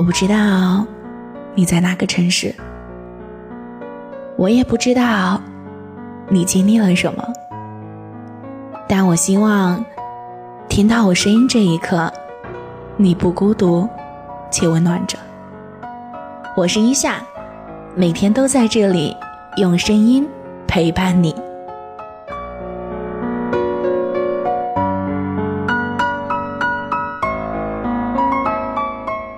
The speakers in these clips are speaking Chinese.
我不知道你在哪个城市，我也不知道你经历了什么，但我希望听到我声音这一刻，你不孤独且温暖着。我是一夏，每天都在这里用声音陪伴你。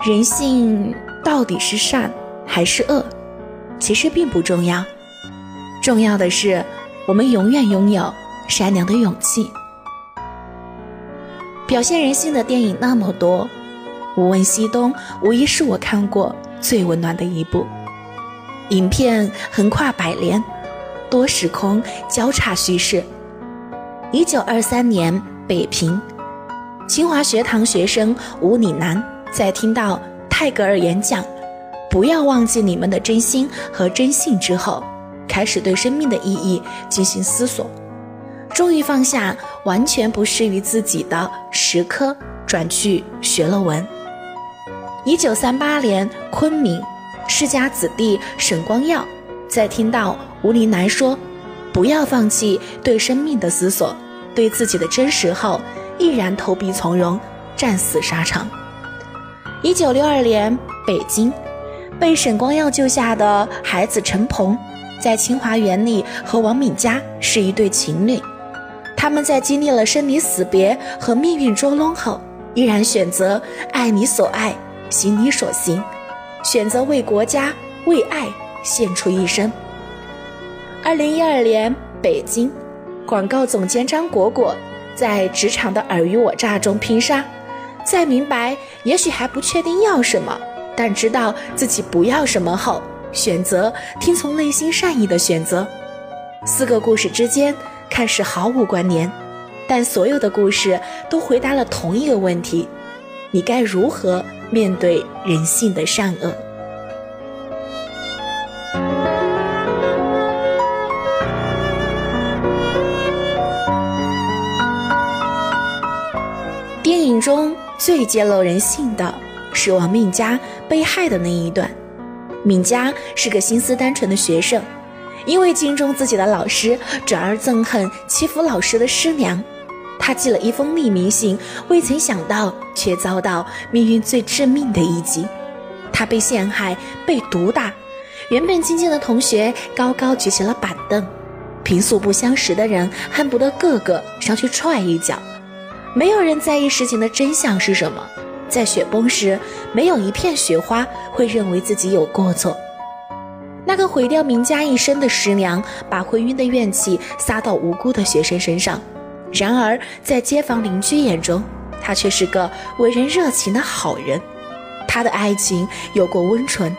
人性到底是善还是恶，其实并不重要。重要的是，我们永远拥有善良的勇气。表现人性的电影那么多，《无问西东》无疑是我看过最温暖的一部。影片横跨百年，多时空交叉叙事。一九二三年，北平，清华学堂学生吴岭南。在听到泰戈尔演讲“不要忘记你们的真心和真性”之后，开始对生命的意义进行思索，终于放下完全不适于自己的石科，转去学了文。一九三八年，昆明世家子弟沈光耀在听到吴林南说“不要放弃对生命的思索，对自己的真实”后，毅然投笔从戎，战死沙场。一九六二年，北京，被沈光耀救下的孩子陈鹏，在清华园里和王敏佳是一对情侣。他们在经历了生离死别和命运捉弄后，依然选择爱你所爱，行你所行，选择为国家、为爱献出一生。二零一二年，北京，广告总监张果果在职场的尔虞我诈中拼杀。在明白，也许还不确定要什么，但知道自己不要什么后，选择听从内心善意的选择。四个故事之间看似毫无关联，但所有的故事都回答了同一个问题：你该如何面对人性的善恶？电影中。最揭露人性的是王敏佳被害的那一段。敏佳是个心思单纯的学生，因为敬重自己的老师，转而憎恨欺负老师的师娘。他寄了一封匿名信，未曾想到却遭到命运最致命的一击。他被陷害，被毒打。原本静静的同学高高举起了板凳，平素不相识的人恨不得个个上去踹一脚。没有人在意事情的真相是什么，在雪崩时，没有一片雪花会认为自己有过错。那个毁掉名家一生的师娘，把昏晕的怨气撒到无辜的学生身上。然而，在街坊邻居眼中，他却是个为人热情的好人。他的爱情有过温存，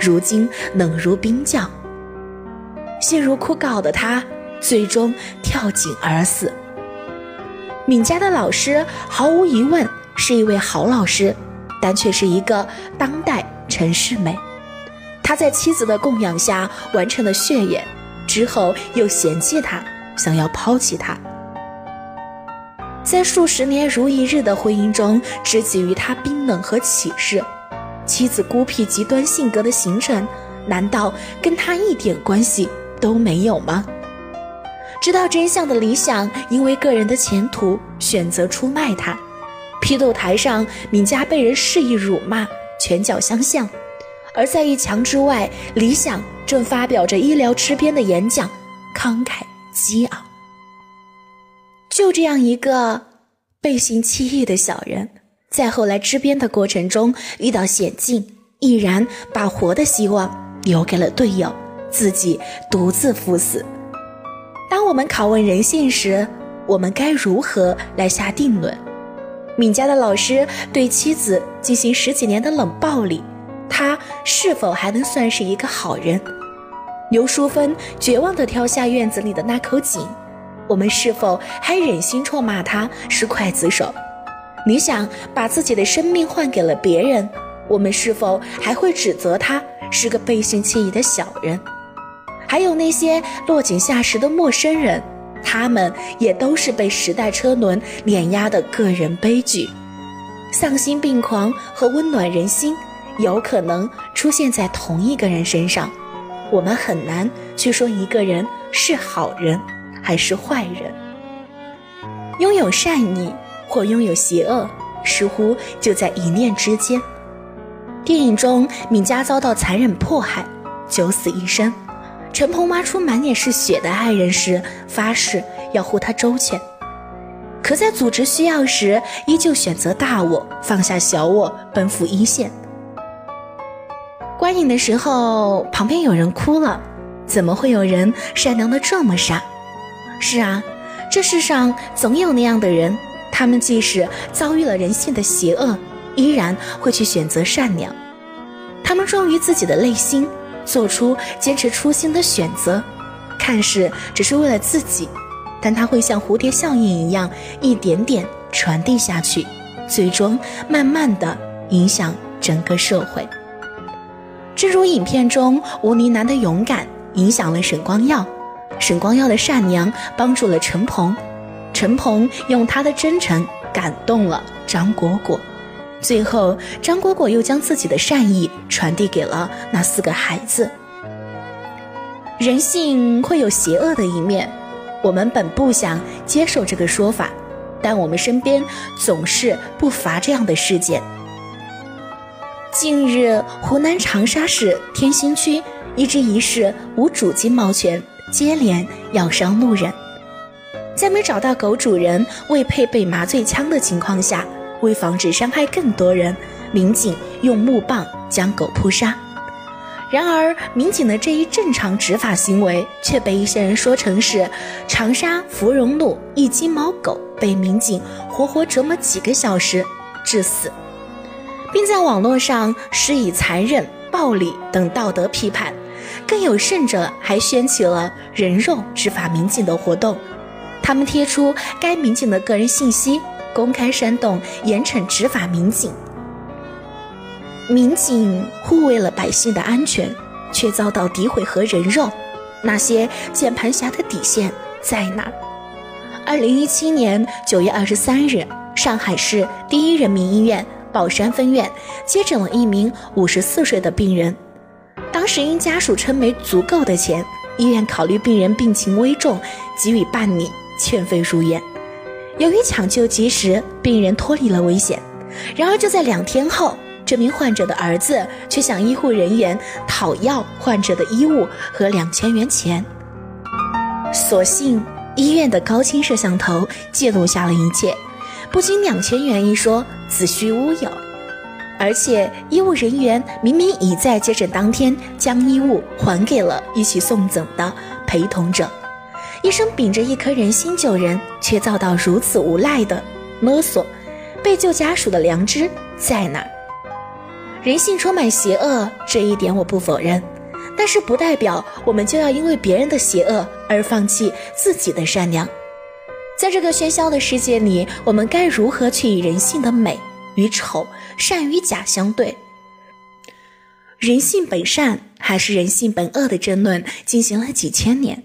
如今冷如冰窖。心如枯槁的他，最终跳井而死。敏佳的老师毫无疑问是一位好老师，但却是一个当代陈世美。他在妻子的供养下完成了血眼，之后又嫌弃他，想要抛弃他。在数十年如一日的婚姻中，只给予他冰冷和歧视。妻子孤僻极端性格的形成，难道跟他一点关系都没有吗？知道真相的理想，因为个人的前途选择出卖他。批斗台上，敏佳被人肆意辱骂，拳脚相向；而在一墙之外，理想正发表着医疗吃边的演讲，慷慨激昂。就这样一个背信弃义的小人，在后来支边的过程中遇到险境，毅然把活的希望留给了队友，自己独自赴死。当我们拷问人性时，我们该如何来下定论？敏家的老师对妻子进行十几年的冷暴力，他是否还能算是一个好人？刘淑芬绝望地跳下院子里的那口井，我们是否还忍心臭骂他是刽子手？你想把自己的生命换给了别人，我们是否还会指责他是个背信弃义的小人？还有那些落井下石的陌生人，他们也都是被时代车轮碾压的个人悲剧。丧心病狂和温暖人心，有可能出现在同一个人身上，我们很难去说一个人是好人还是坏人。拥有善意或拥有邪恶，似乎就在一念之间。电影中，闵佳遭到残忍迫害，九死一生。陈鹏挖出满脸是血的爱人时，发誓要护他周全。可在组织需要时，依旧选择大我，放下小我，奔赴一线。观影的时候，旁边有人哭了。怎么会有人善良的这么傻？是啊，这世上总有那样的人，他们即使遭遇了人性的邪恶，依然会去选择善良。他们忠于自己的内心，做出坚持初心的选择，看似只是为了自己，但它会像蝴蝶效应一样，一点点传递下去，最终慢慢的影响整个社会。正如影片中吴宁南的勇敢影响了沈光耀，沈光耀的善良帮助了陈鹏，陈鹏用他的真诚感动了张果果，最后张果果又将自己的善意传递给了那四个孩子。人性会有邪恶的一面，我们本不想接受这个说法，但我们身边总是不乏这样的事件。近日，湖南长沙市天心区一只疑似无主金毛犬接连咬伤路人，在没找到狗主人、未配备麻醉枪的情况下，为防止伤害更多人，民警用木棒将狗扑杀。然而，民警的这一正常执法行为却被一些人说成是长沙芙蓉路一金毛狗被民警活活折磨几个小时致死。并在网络上施以残忍、暴力等道德批判，更有甚者还掀起了人肉执法民警的活动。他们贴出该民警的个人信息，公开煽动严惩执法民警。民警护卫了百姓的安全，却遭到诋毁和人肉，那些键盘侠的底线在哪？二零一七年九月二十三日，上海市第一人民医院。宝山分院接诊了一名五十四岁的病人，当时因家属称没足够的钱，医院考虑病人病情危重，给予办理欠费入院。由于抢救及时，病人脱离了危险。然而就在两天后，这名患者的儿子却向医护人员讨要患者的衣物和两千元钱。所幸医院的高清摄像头记录下了一切。不仅两千元一说，子虚乌有，而且医务人员明明已在接诊当天将衣物还给了一起送走的陪同者。医生秉着一颗人心救人，却遭到如此无赖的勒索，被救家属的良知在哪？人性充满邪恶，这一点我不否认，但是不代表我们就要因为别人的邪恶而放弃自己的善良。在这个喧嚣的世界里，我们该如何去以人性的美与丑、善与假相对？人性本善还是人性本恶的争论进行了几千年，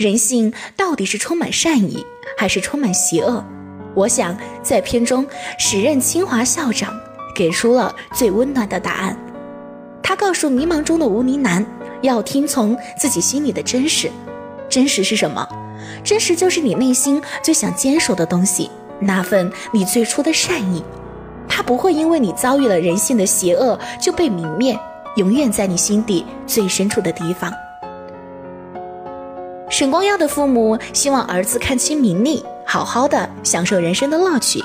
人性到底是充满善意还是充满邪恶？我想，在片中，时任清华校长给出了最温暖的答案。他告诉迷茫中的吴宁南，要听从自己心里的真实。真实是什么？真实就是你内心最想坚守的东西，那份你最初的善意，它不会因为你遭遇了人性的邪恶就被泯灭，永远在你心底最深处的地方。沈光耀的父母希望儿子看清名利，好好的享受人生的乐趣。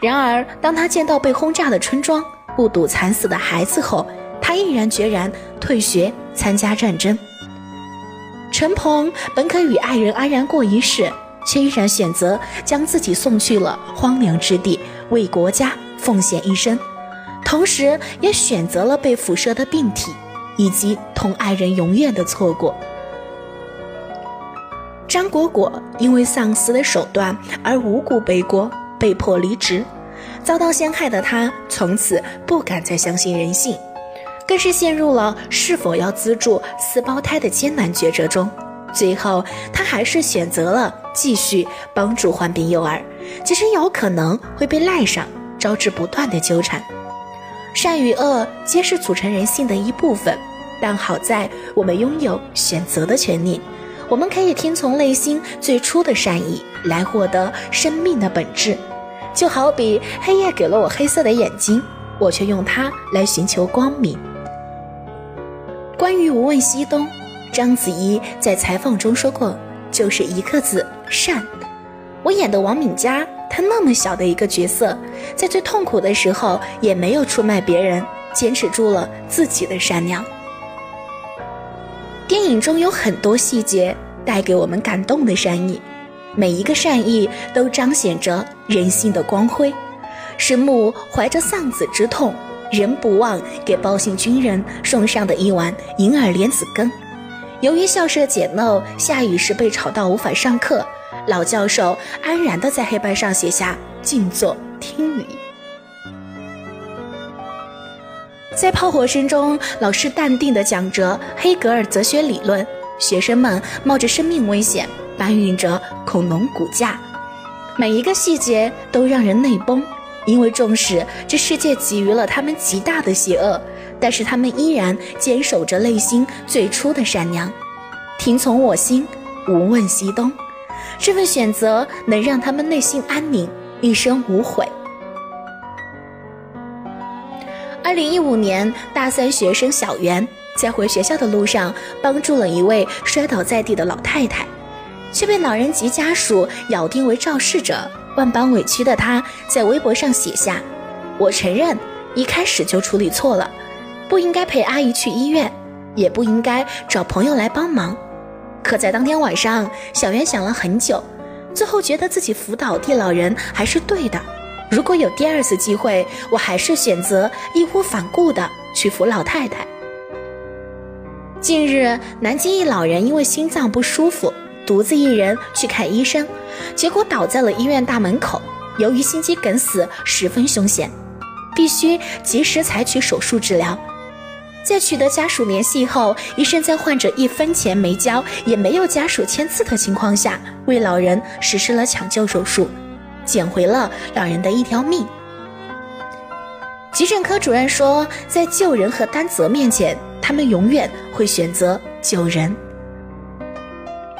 然而，当他见到被轰炸的村庄，目睹惨死的孩子后，他毅然决然退学参加战争。陈鹏本可与爱人安然过一世，却依然选择将自己送去了荒凉之地，为国家奉献一生，同时也选择了被辐射的病体，以及同爱人永远的错过。张果果因为上司的手段而无故背锅，被迫离职，遭到陷害的他从此不敢再相信人性。更是陷入了是否要资助四胞胎的艰难抉择中，最后他还是选择了继续帮助患病幼儿，即使有可能会被赖上，招致不断的纠缠。善与恶皆是组成人性的一部分，但好在我们拥有选择的权利，我们可以听从内心最初的善意，来获得生命的本质。就好比黑夜给了我黑色的眼睛，我却用它来寻求光明。关于无问西东，章子怡在采访中说过，就是一个字善。我演的王敏佳，她那么小的一个角色，在最痛苦的时候也没有出卖别人，坚持住了自己的善良。电影中有很多细节带给我们感动的善意。每一个善意都彰显着人性的光辉。石木怀着丧子之痛，仍不忘给包信军人送上的一碗银耳莲子羹。由于校舍简陋，下雨时被吵到无法上课，老教授安然地在黑板上写下“静坐听雨”。在炮火声中，老师淡定地讲着黑格尔哲学理论，学生们冒着生命危险。搬运着恐龙骨架，每一个细节都让人泪崩，因为重视这世界给予了他们极大的邪恶，但是他们依然坚守着内心最初的善良，听从我心，无问西东。这份选择能让他们内心安宁，一生无悔。二零一五年，大三学生小袁在回学校的路上，帮助了一位摔倒在地的老太太。却被老人及家属咬定为肇事者，万般委屈的他在微博上写下：“我承认一开始就处理错了，不应该陪阿姨去医院，也不应该找朋友来帮忙。可在当天晚上，小袁想了很久，最后觉得自己扶倒地老人还是对的。如果有第二次机会，我还是选择义无反顾的去扶老太太。”近日，南京一老人因为心脏不舒服。独自一人去看医生，结果倒在了医院大门口。由于心肌梗死十分凶险，必须及时采取手术治疗。在取得家属联系后，医生在患者一分钱没交，也没有家属签字的情况下，为老人实施了抢救手术，捡回了老人的一条命。急诊科主任说，在救人和担责面前，他们永远会选择救人。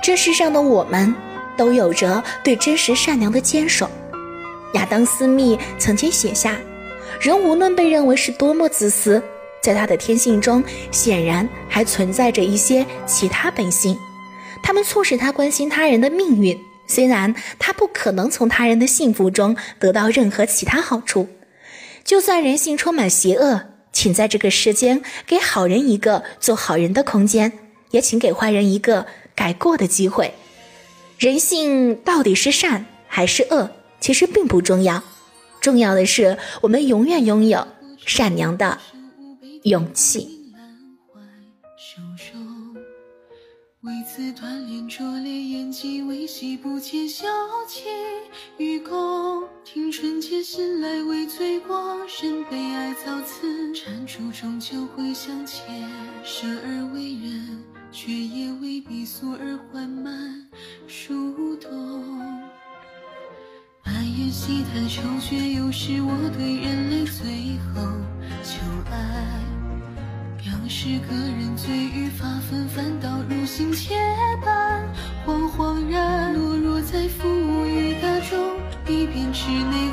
这世上的我们，都有着对真实善良的坚守。亚当·斯密曾经写下：“人无论被认为是多么自私，在他的天性中显然还存在着一些其他本性，他们促使他关心他人的命运，虽然他不可能从他人的幸福中得到任何其他好处。就算人性充满邪恶，请在这个世间给好人一个做好人的空间，也请给坏人一个。”改过的机会，人性到底是善还是恶，其实并不重要，重要的是我们永远拥有善良的勇气。为此锻炼拙劣演技，为戏不见小气与共，听纯洁信赖为罪过，任被爱造次，蟾蜍终究会相见，生而为人。却也未必俗而缓慢蠕动，半夜细谈求绝，又是我对人类最后求爱。是个人罪与发纷，反倒如心切般恍恍然，落入在浮于大众，一边吃内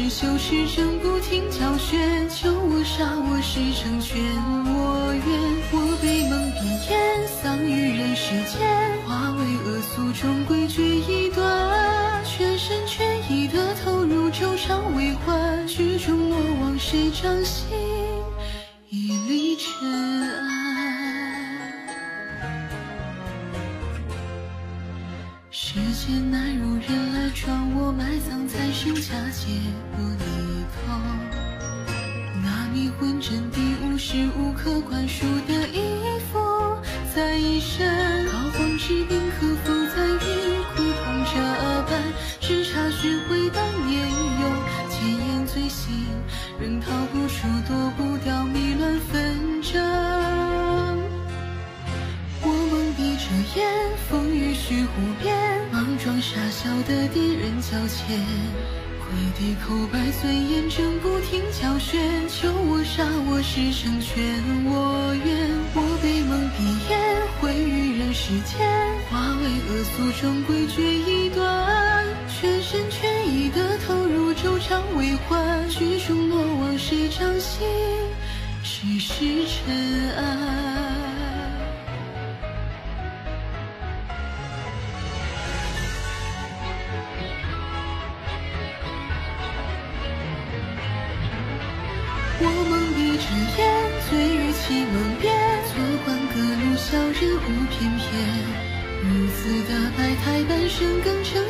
地天使修持正不停教学，求我杀我是成全，我愿。我被蒙蔽眼，丧于人世间，化为恶俗中诡笑的敌人交浅。回敌口白尊严，正不停教训。求我杀我是成全，我愿我被蒙蔽眼，毁于人世间，化为恶俗中规决一段，全身全意的投入周章为欢，剧中落网谁掌心？谁是尘埃？醉于绮梦边，错换隔路小人物翩翩。如此大白台，半生更成